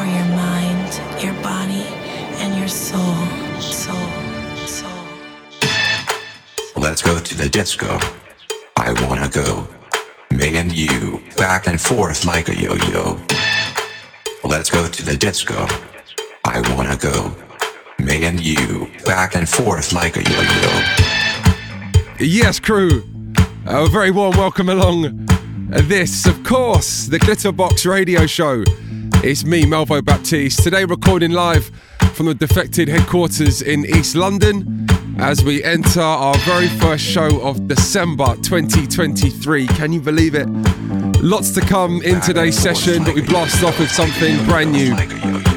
for your mind, your body, and your soul. Soul. Soul. Let's go to the disco. I wanna go. Me and you, back and forth like a yo yo. Let's go to the disco. I wanna go. Me and you, back and forth like a yo yo. Yes, crew. A very warm welcome along. This, of course, the Glitterbox radio show. It's me, Melvo Baptiste, today recording live from the Defected headquarters in East London as we enter our very first show of December 2023. Can you believe it? Lots to come in today's session, but we blast off with something brand new.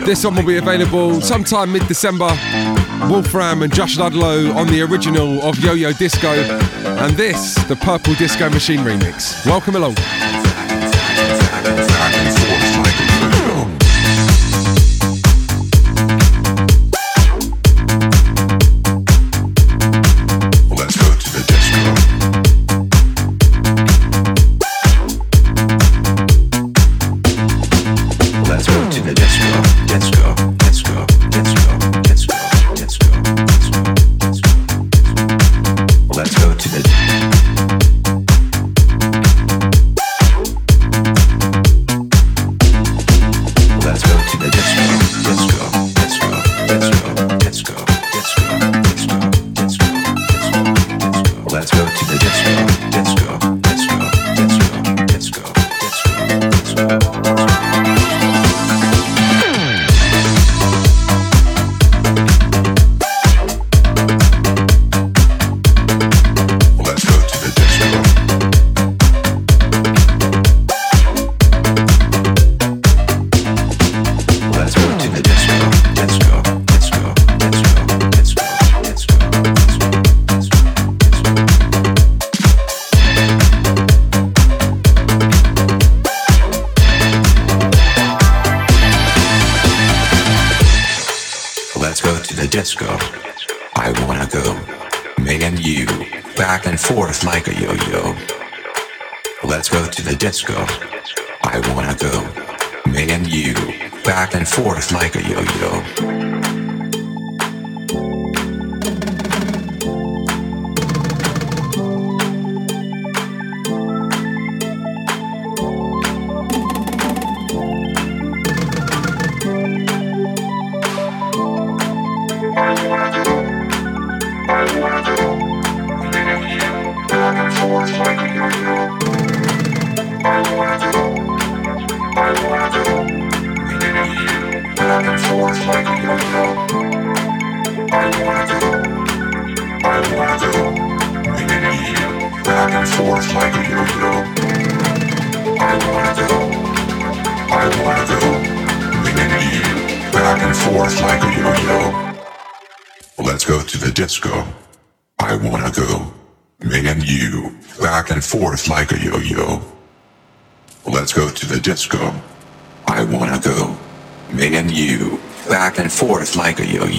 This one will be available sometime mid December. Wolfram and Josh Ludlow on the original of Yo Yo Disco, and this, the Purple Disco Machine remix. Welcome along.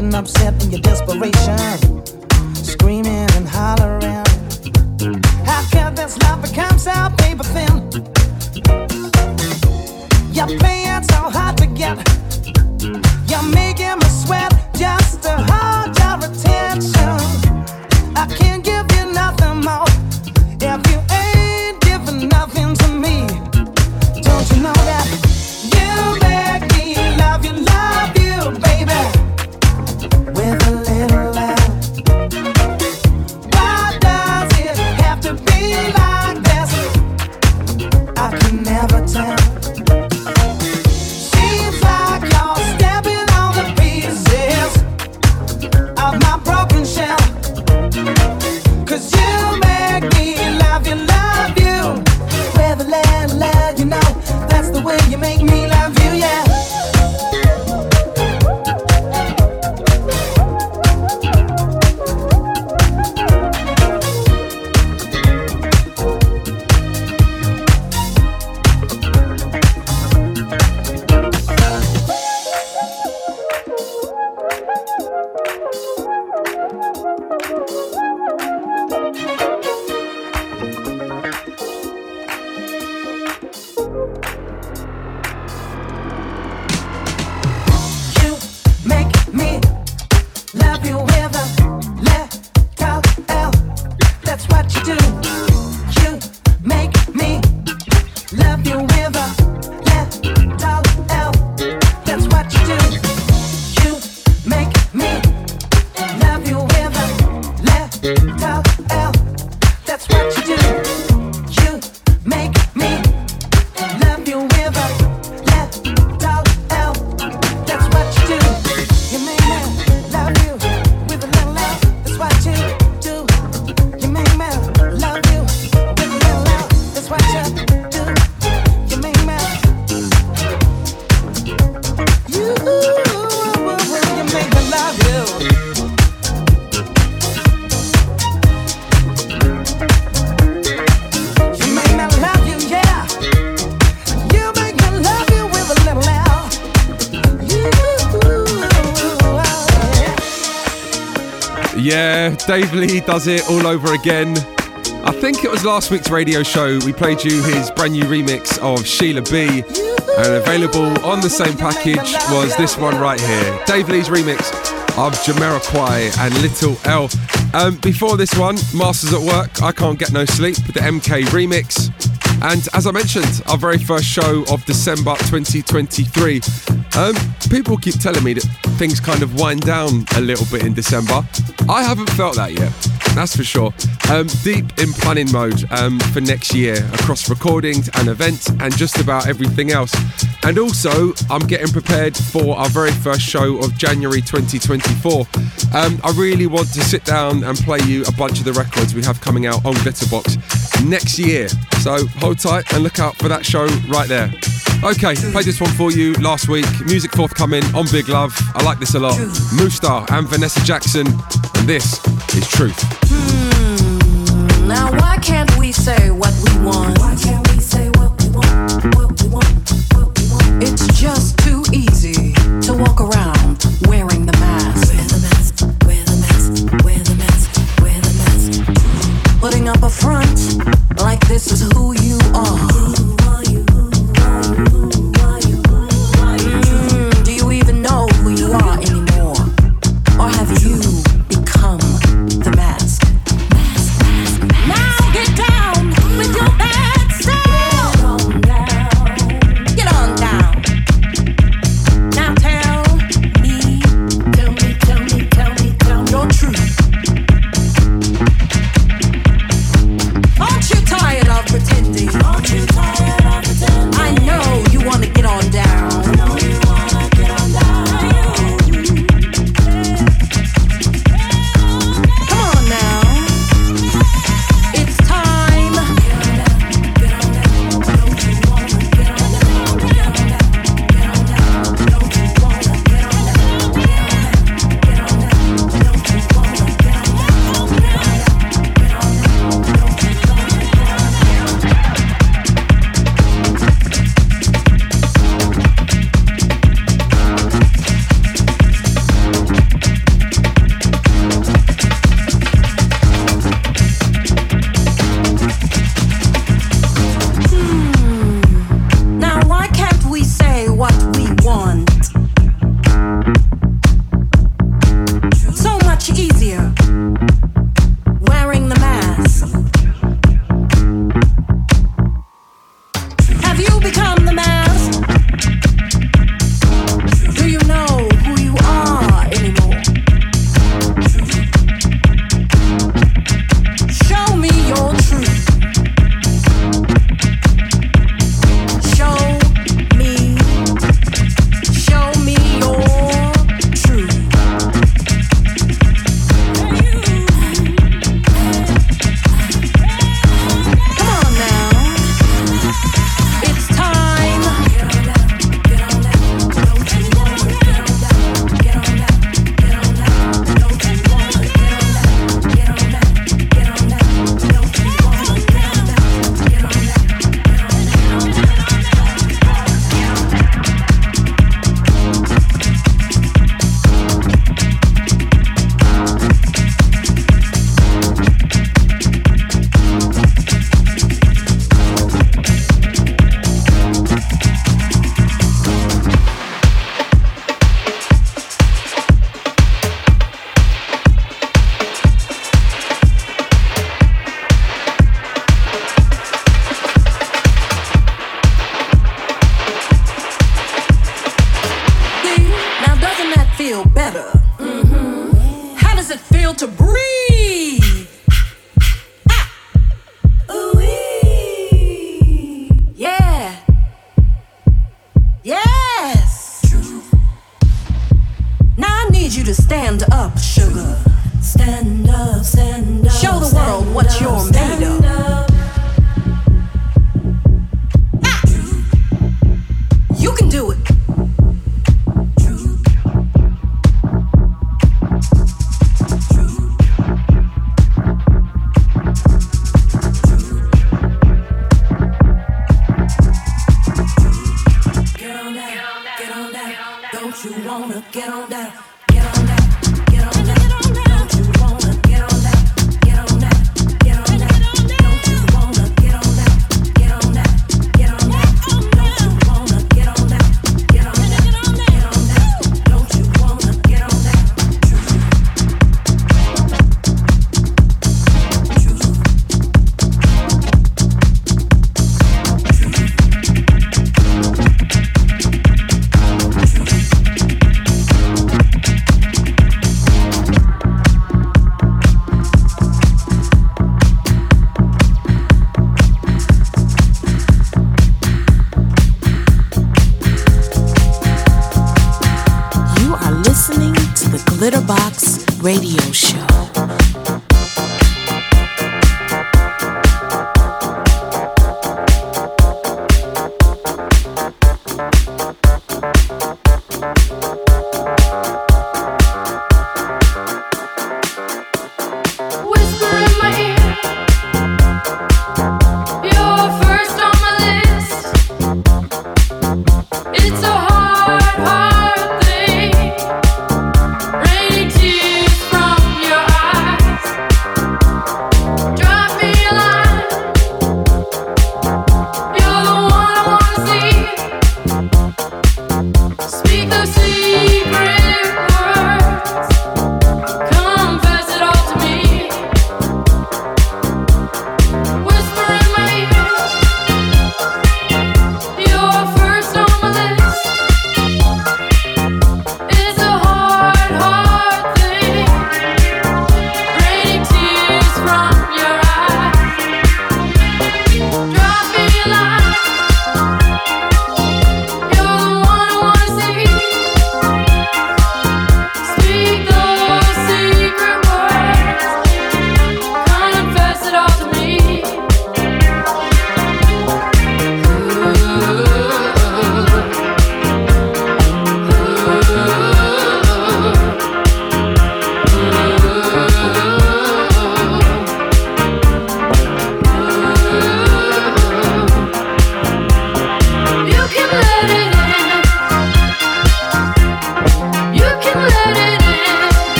getting upset in your desperation, Lee does it all over again. I think it was last week's radio show. We played you his brand new remix of Sheila B. And available on the same package was this one right here Dave Lee's remix of Jamiroquai and Little L. Um, before this one, Masters at Work, I Can't Get No Sleep, the MK remix. And as I mentioned, our very first show of December 2023. Um, people keep telling me that things kind of wind down a little bit in December. I haven't felt that yet, that's for sure. Um, deep in planning mode um, for next year across recordings and events and just about everything else. And also, I'm getting prepared for our very first show of January 2024. Um, I really want to sit down and play you a bunch of the records we have coming out on Glitterbox next year. So hold tight and look out for that show right there. Okay, played this one for you last week. Music forthcoming on Big Love. I like this a lot. Musta and Venessa Jackson. And this is Truth. Hmm, now why can't we say what we want? Why can't we say what we want? What we want? What we want? It's just too easy to walk around wearing the mask. Wear the mask. Wear the mask. Wear the mask. Wear the mask. Putting up a front like this is who you are. become the man.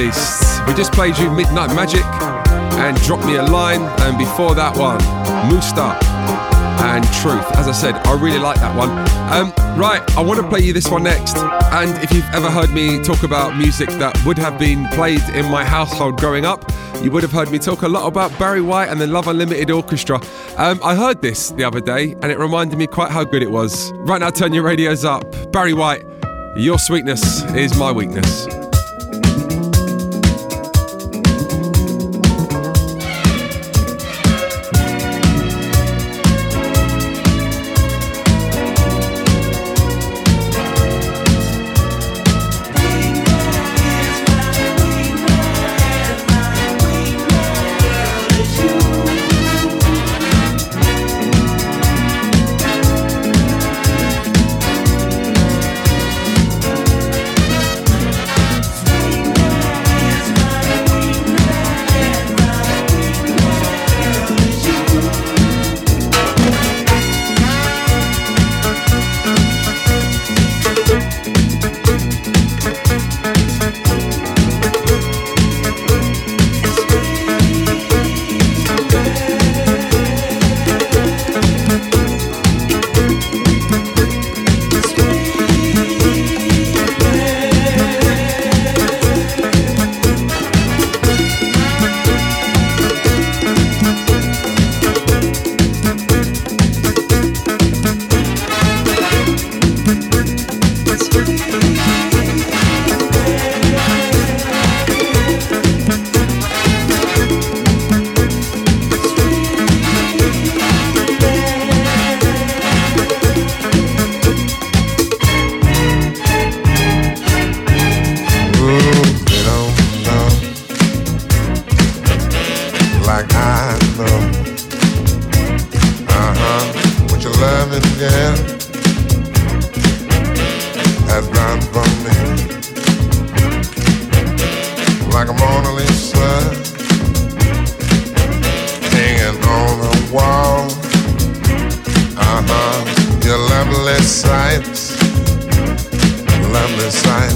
Baptiste. We just played you Midnight Magic and Drop Me a Line, and before that one, Musta and Truth. As I said, I really like that one. Um, right, I want to play you this one next. And if you've ever heard me talk about music that would have been played in my household growing up, you would have heard me talk a lot about Barry White and the Love Unlimited Orchestra. Um, I heard this the other day and it reminded me quite how good it was. Right now, turn your radios up. Barry White, your sweetness is my weakness.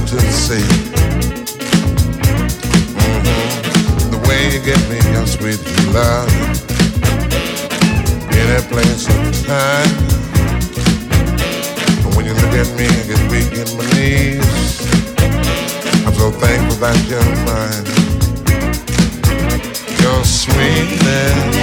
to the sea. The way you me, your sweet love. In that place of time. When you look at me, my knees. I'm so thankful that you're mine. Your sweetness.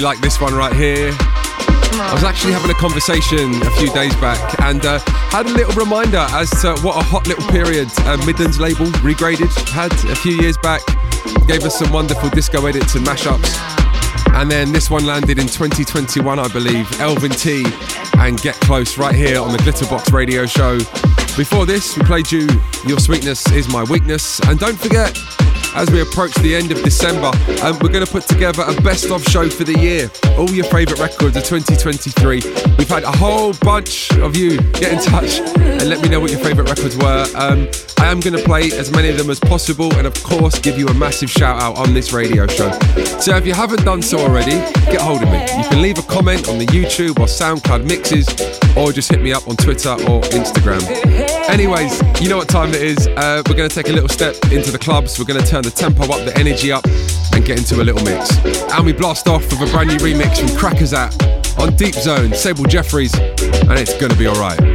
Like this one right here. I was actually having a conversation a few days back and uh, had a little reminder as to what a hot little period uh, Midlands label Regraded had a few years back. Gave us some wonderful disco edits and mashups. And then this one landed in 2021, I believe. Elvin T and Get Close right here on the Glitterbox radio show. Before this, we played you Your Sweetness Is My Weakness. And don't forget, as we approach the end of December, um, we're going to put together a best of show for the year. All your favourite records of 2023. We've had a whole bunch of you get in touch and let me know what your favourite records were. Um, I am going to play as many of them as possible and, of course, give you a massive shout out on this radio show. So if you haven't done so already, get hold of me. You can leave a comment on the YouTube or SoundCloud mixes or just hit me up on Twitter or Instagram. Anyways, you know what time it is. Uh, we're going to take a little step into the clubs. We're going to turn the tempo up, the energy up, and get into a little mix. And we blast off with a brand new remix from Crackazat on Deep Zone, Ceybil Jefferies, and it's to be alright.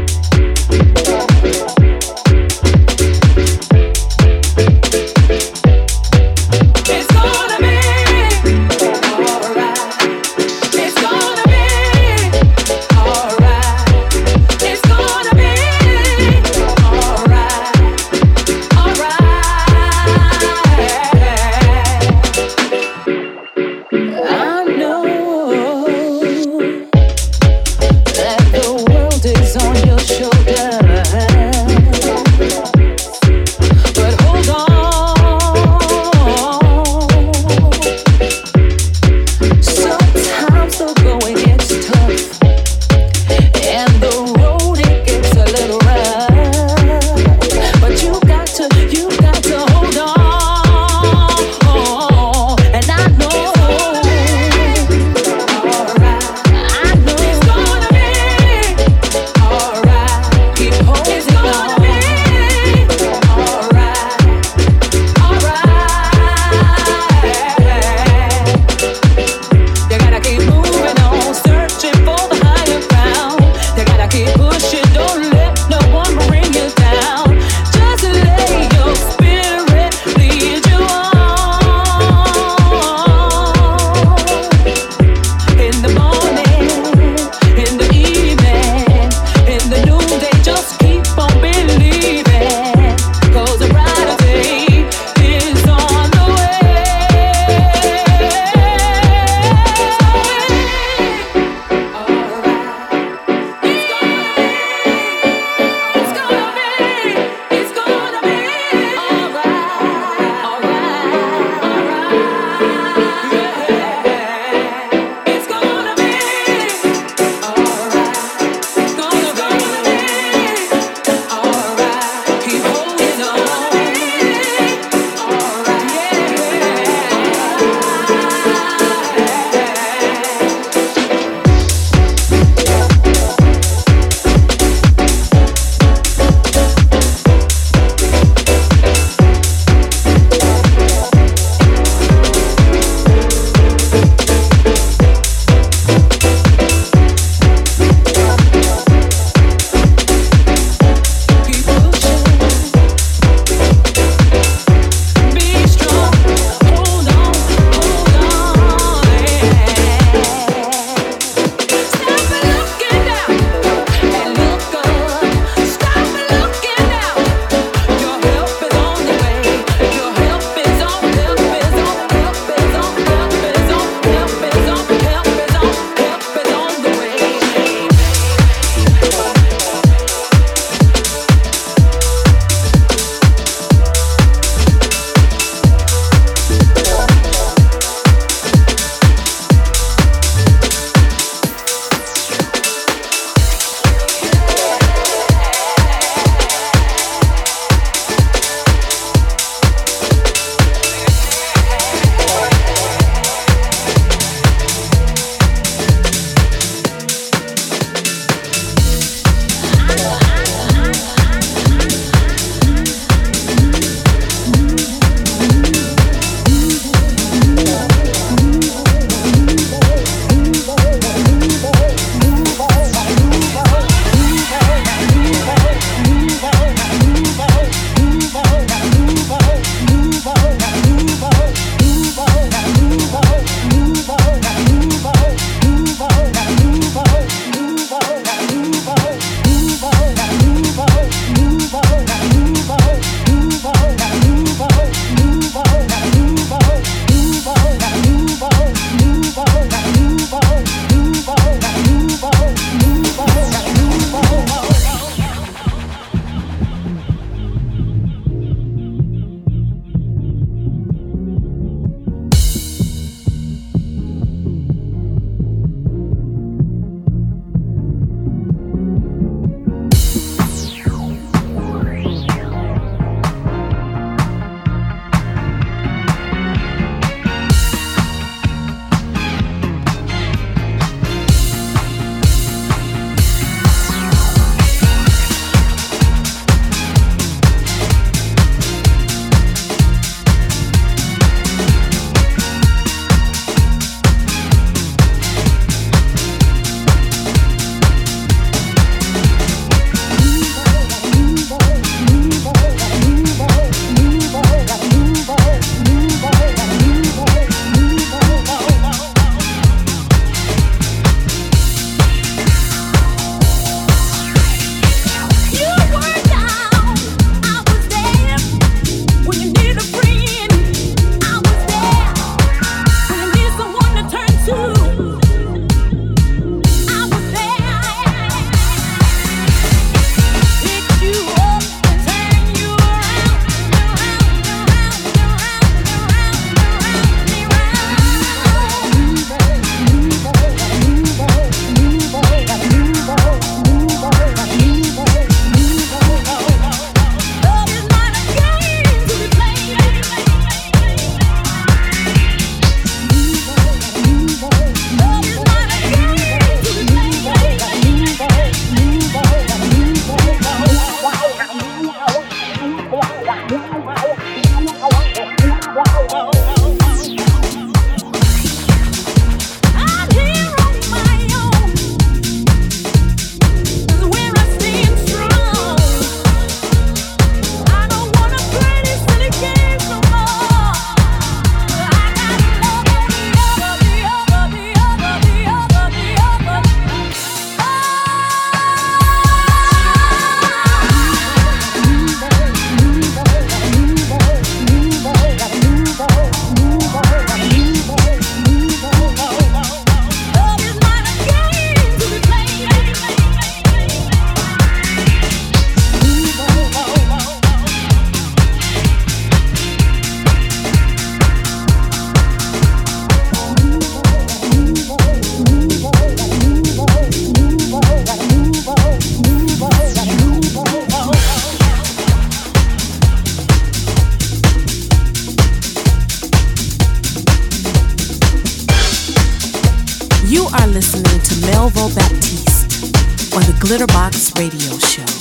Melvo Baptiste on the Glitterbox Radio Show.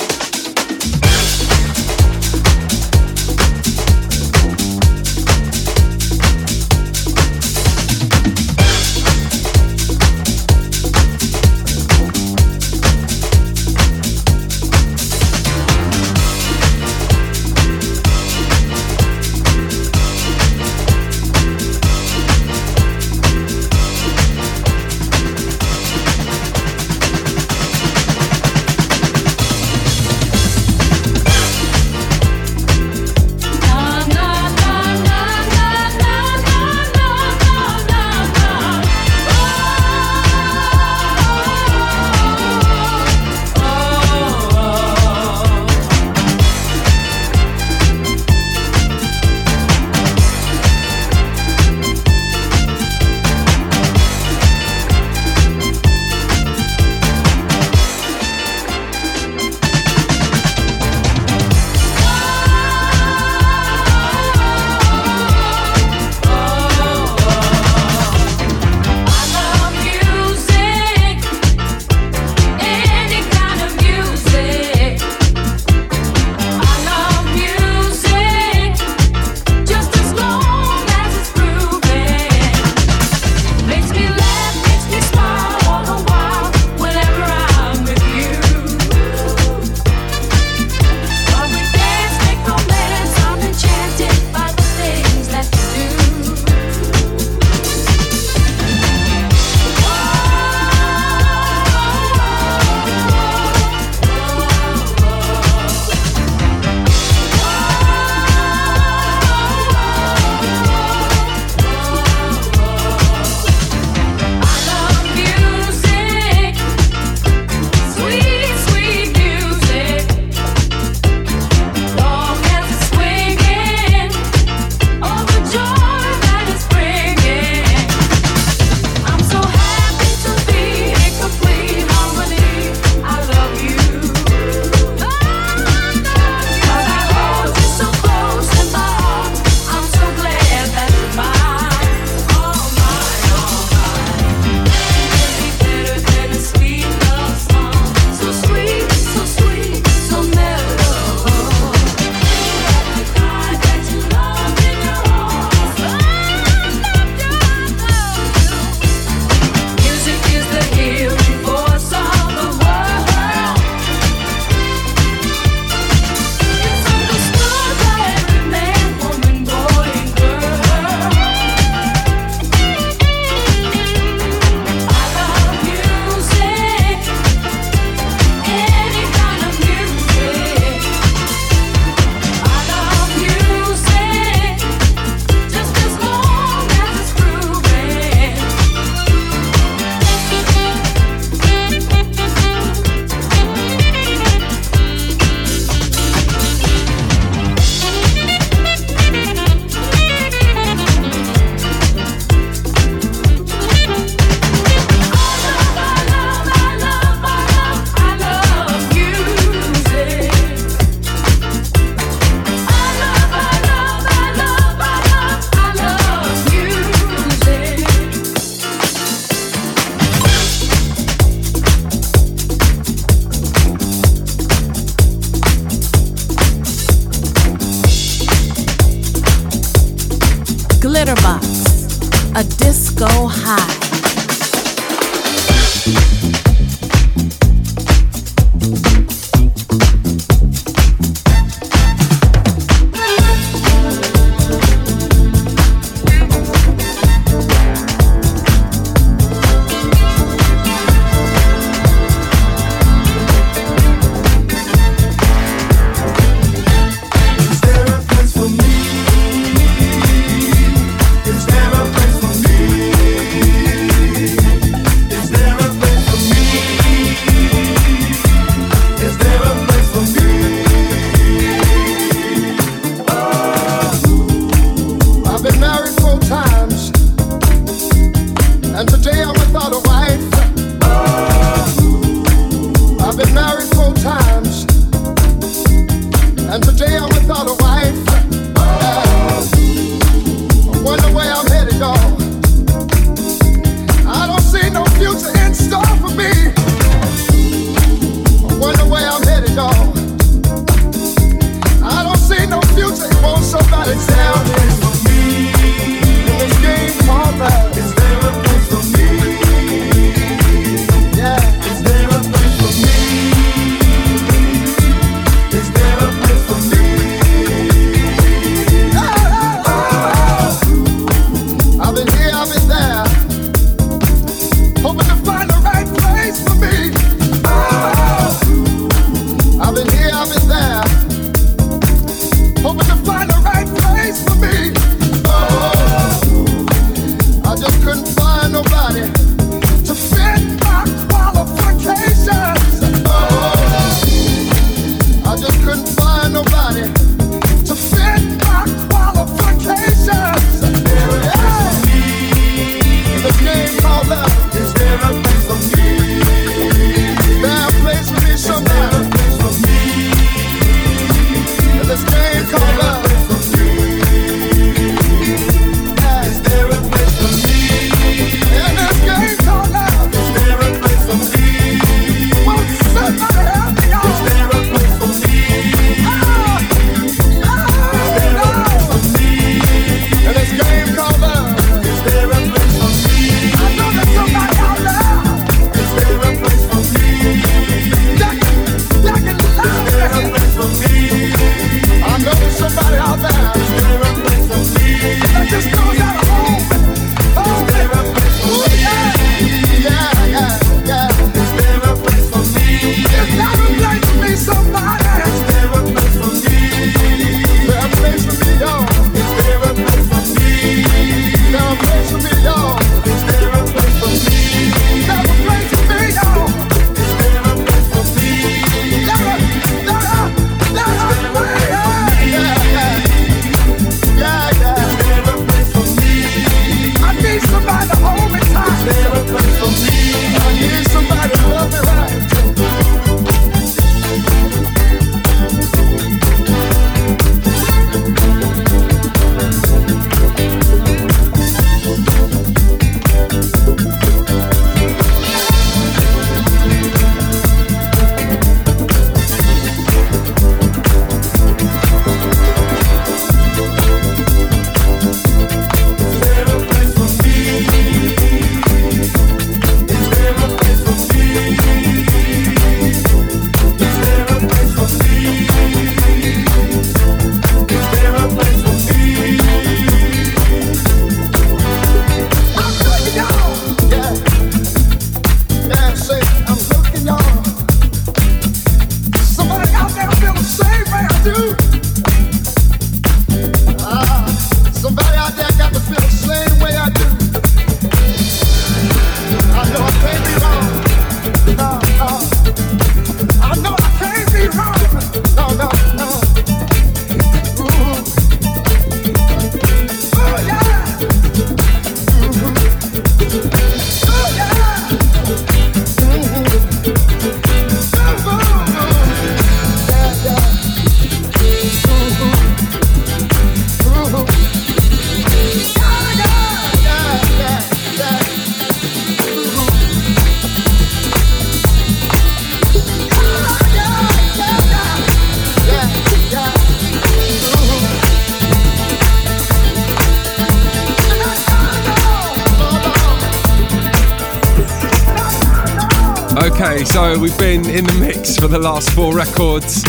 The last four records.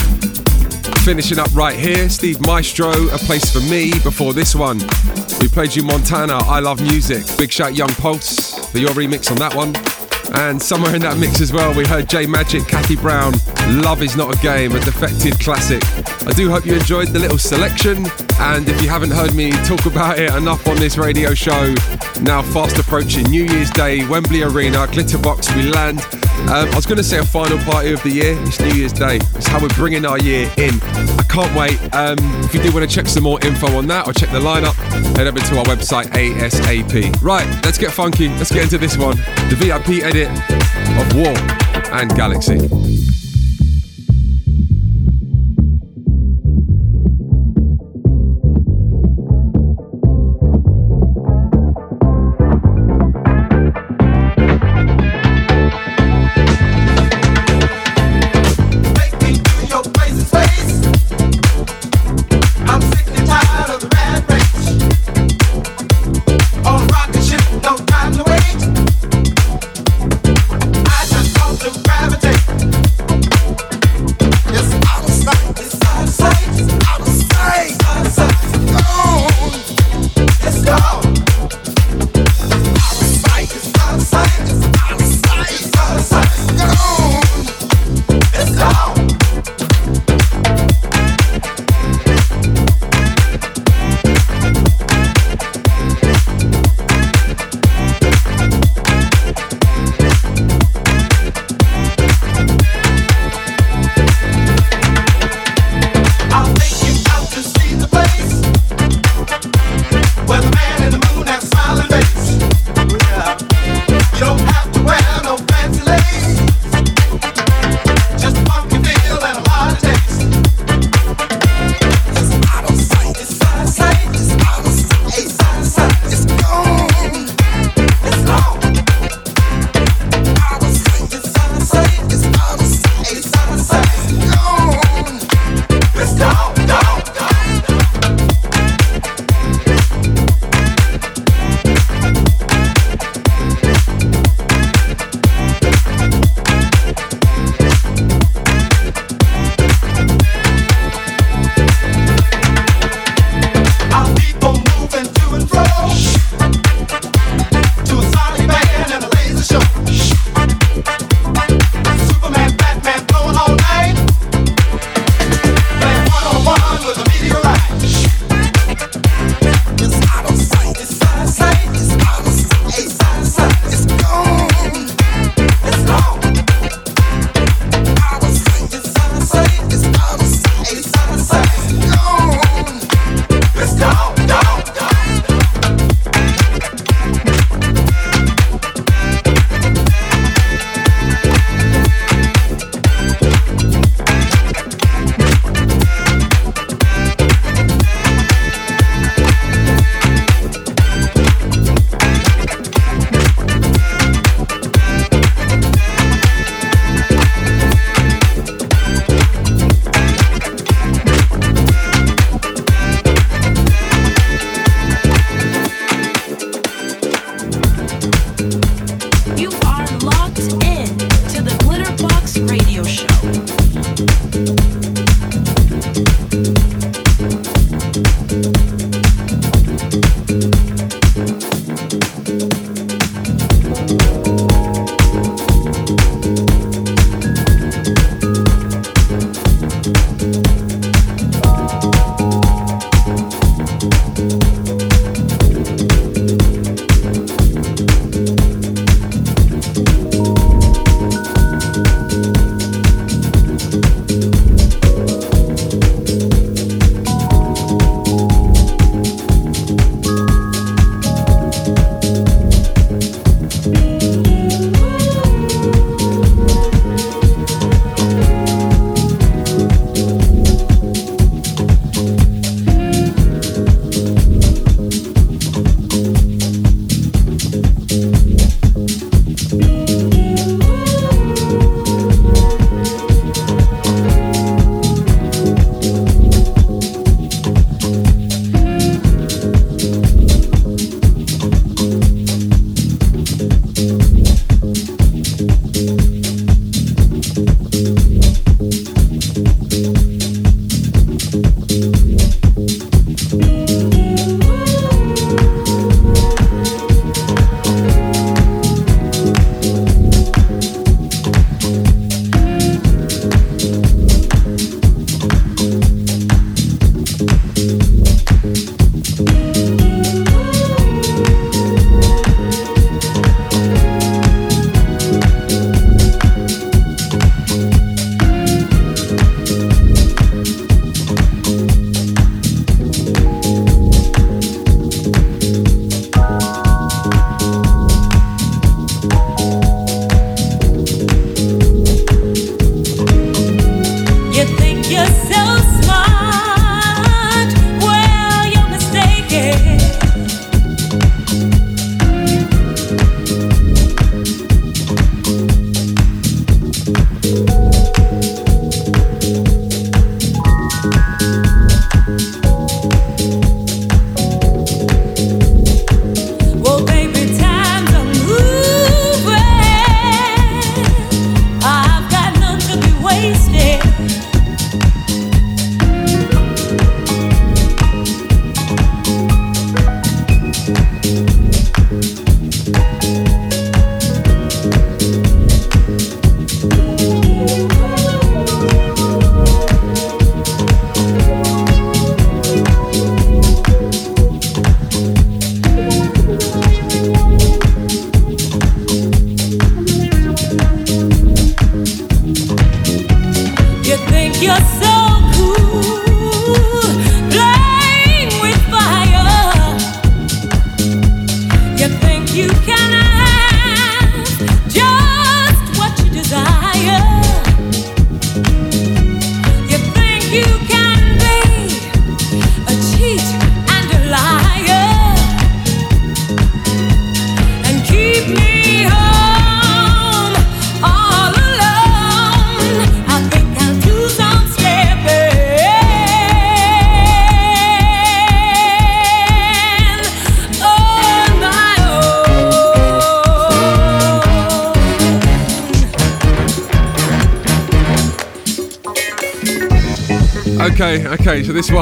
Finishing up right here, Steve Maestro, A Place for Me. Before this one, we played you Montana, I Love Music. Big shout Young Pulse for your remix on that one. And somewhere in that mix as well, we heard J Majik, Kathy Brown, Love is Not a Game, a defected classic. I do hope you enjoyed the little selection. And if you haven't heard me talk about it enough on this radio show, now fast approaching New Year's Day, Wembley Arena, Glitterbox, we land. Um, I was going to say a final party of the year. It's New Year's Day. It's how we're bringing our year in. Can't wait. Um, if you do want to check some more info on that or check the lineup, head over to our website ASAP. Right, let's get funky. Let's get into this one. The VIP edit of War and Galaxy.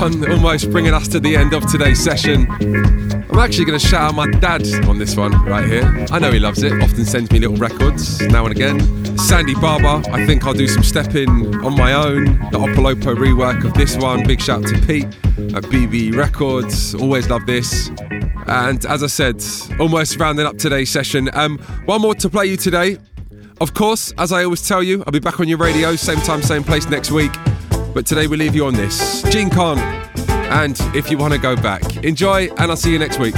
One almost bringing us to the end of today's session. I'm actually going to shout out my dad on this one right here. I know he loves it, often sends me little records now and again. Sandy Barber, I think I'll do some stepping on my own. The Opolopo rework of this one. Big shout to Pete at BB Records. Always love this. And as I said, almost rounding up today's session. Um, one more to play you today. Of course, as I always tell you, I'll be back on your radio, same time, same place next week. But today we leave you on this. Jean Carn. And if you want to go back, enjoy, and I'll see you next week.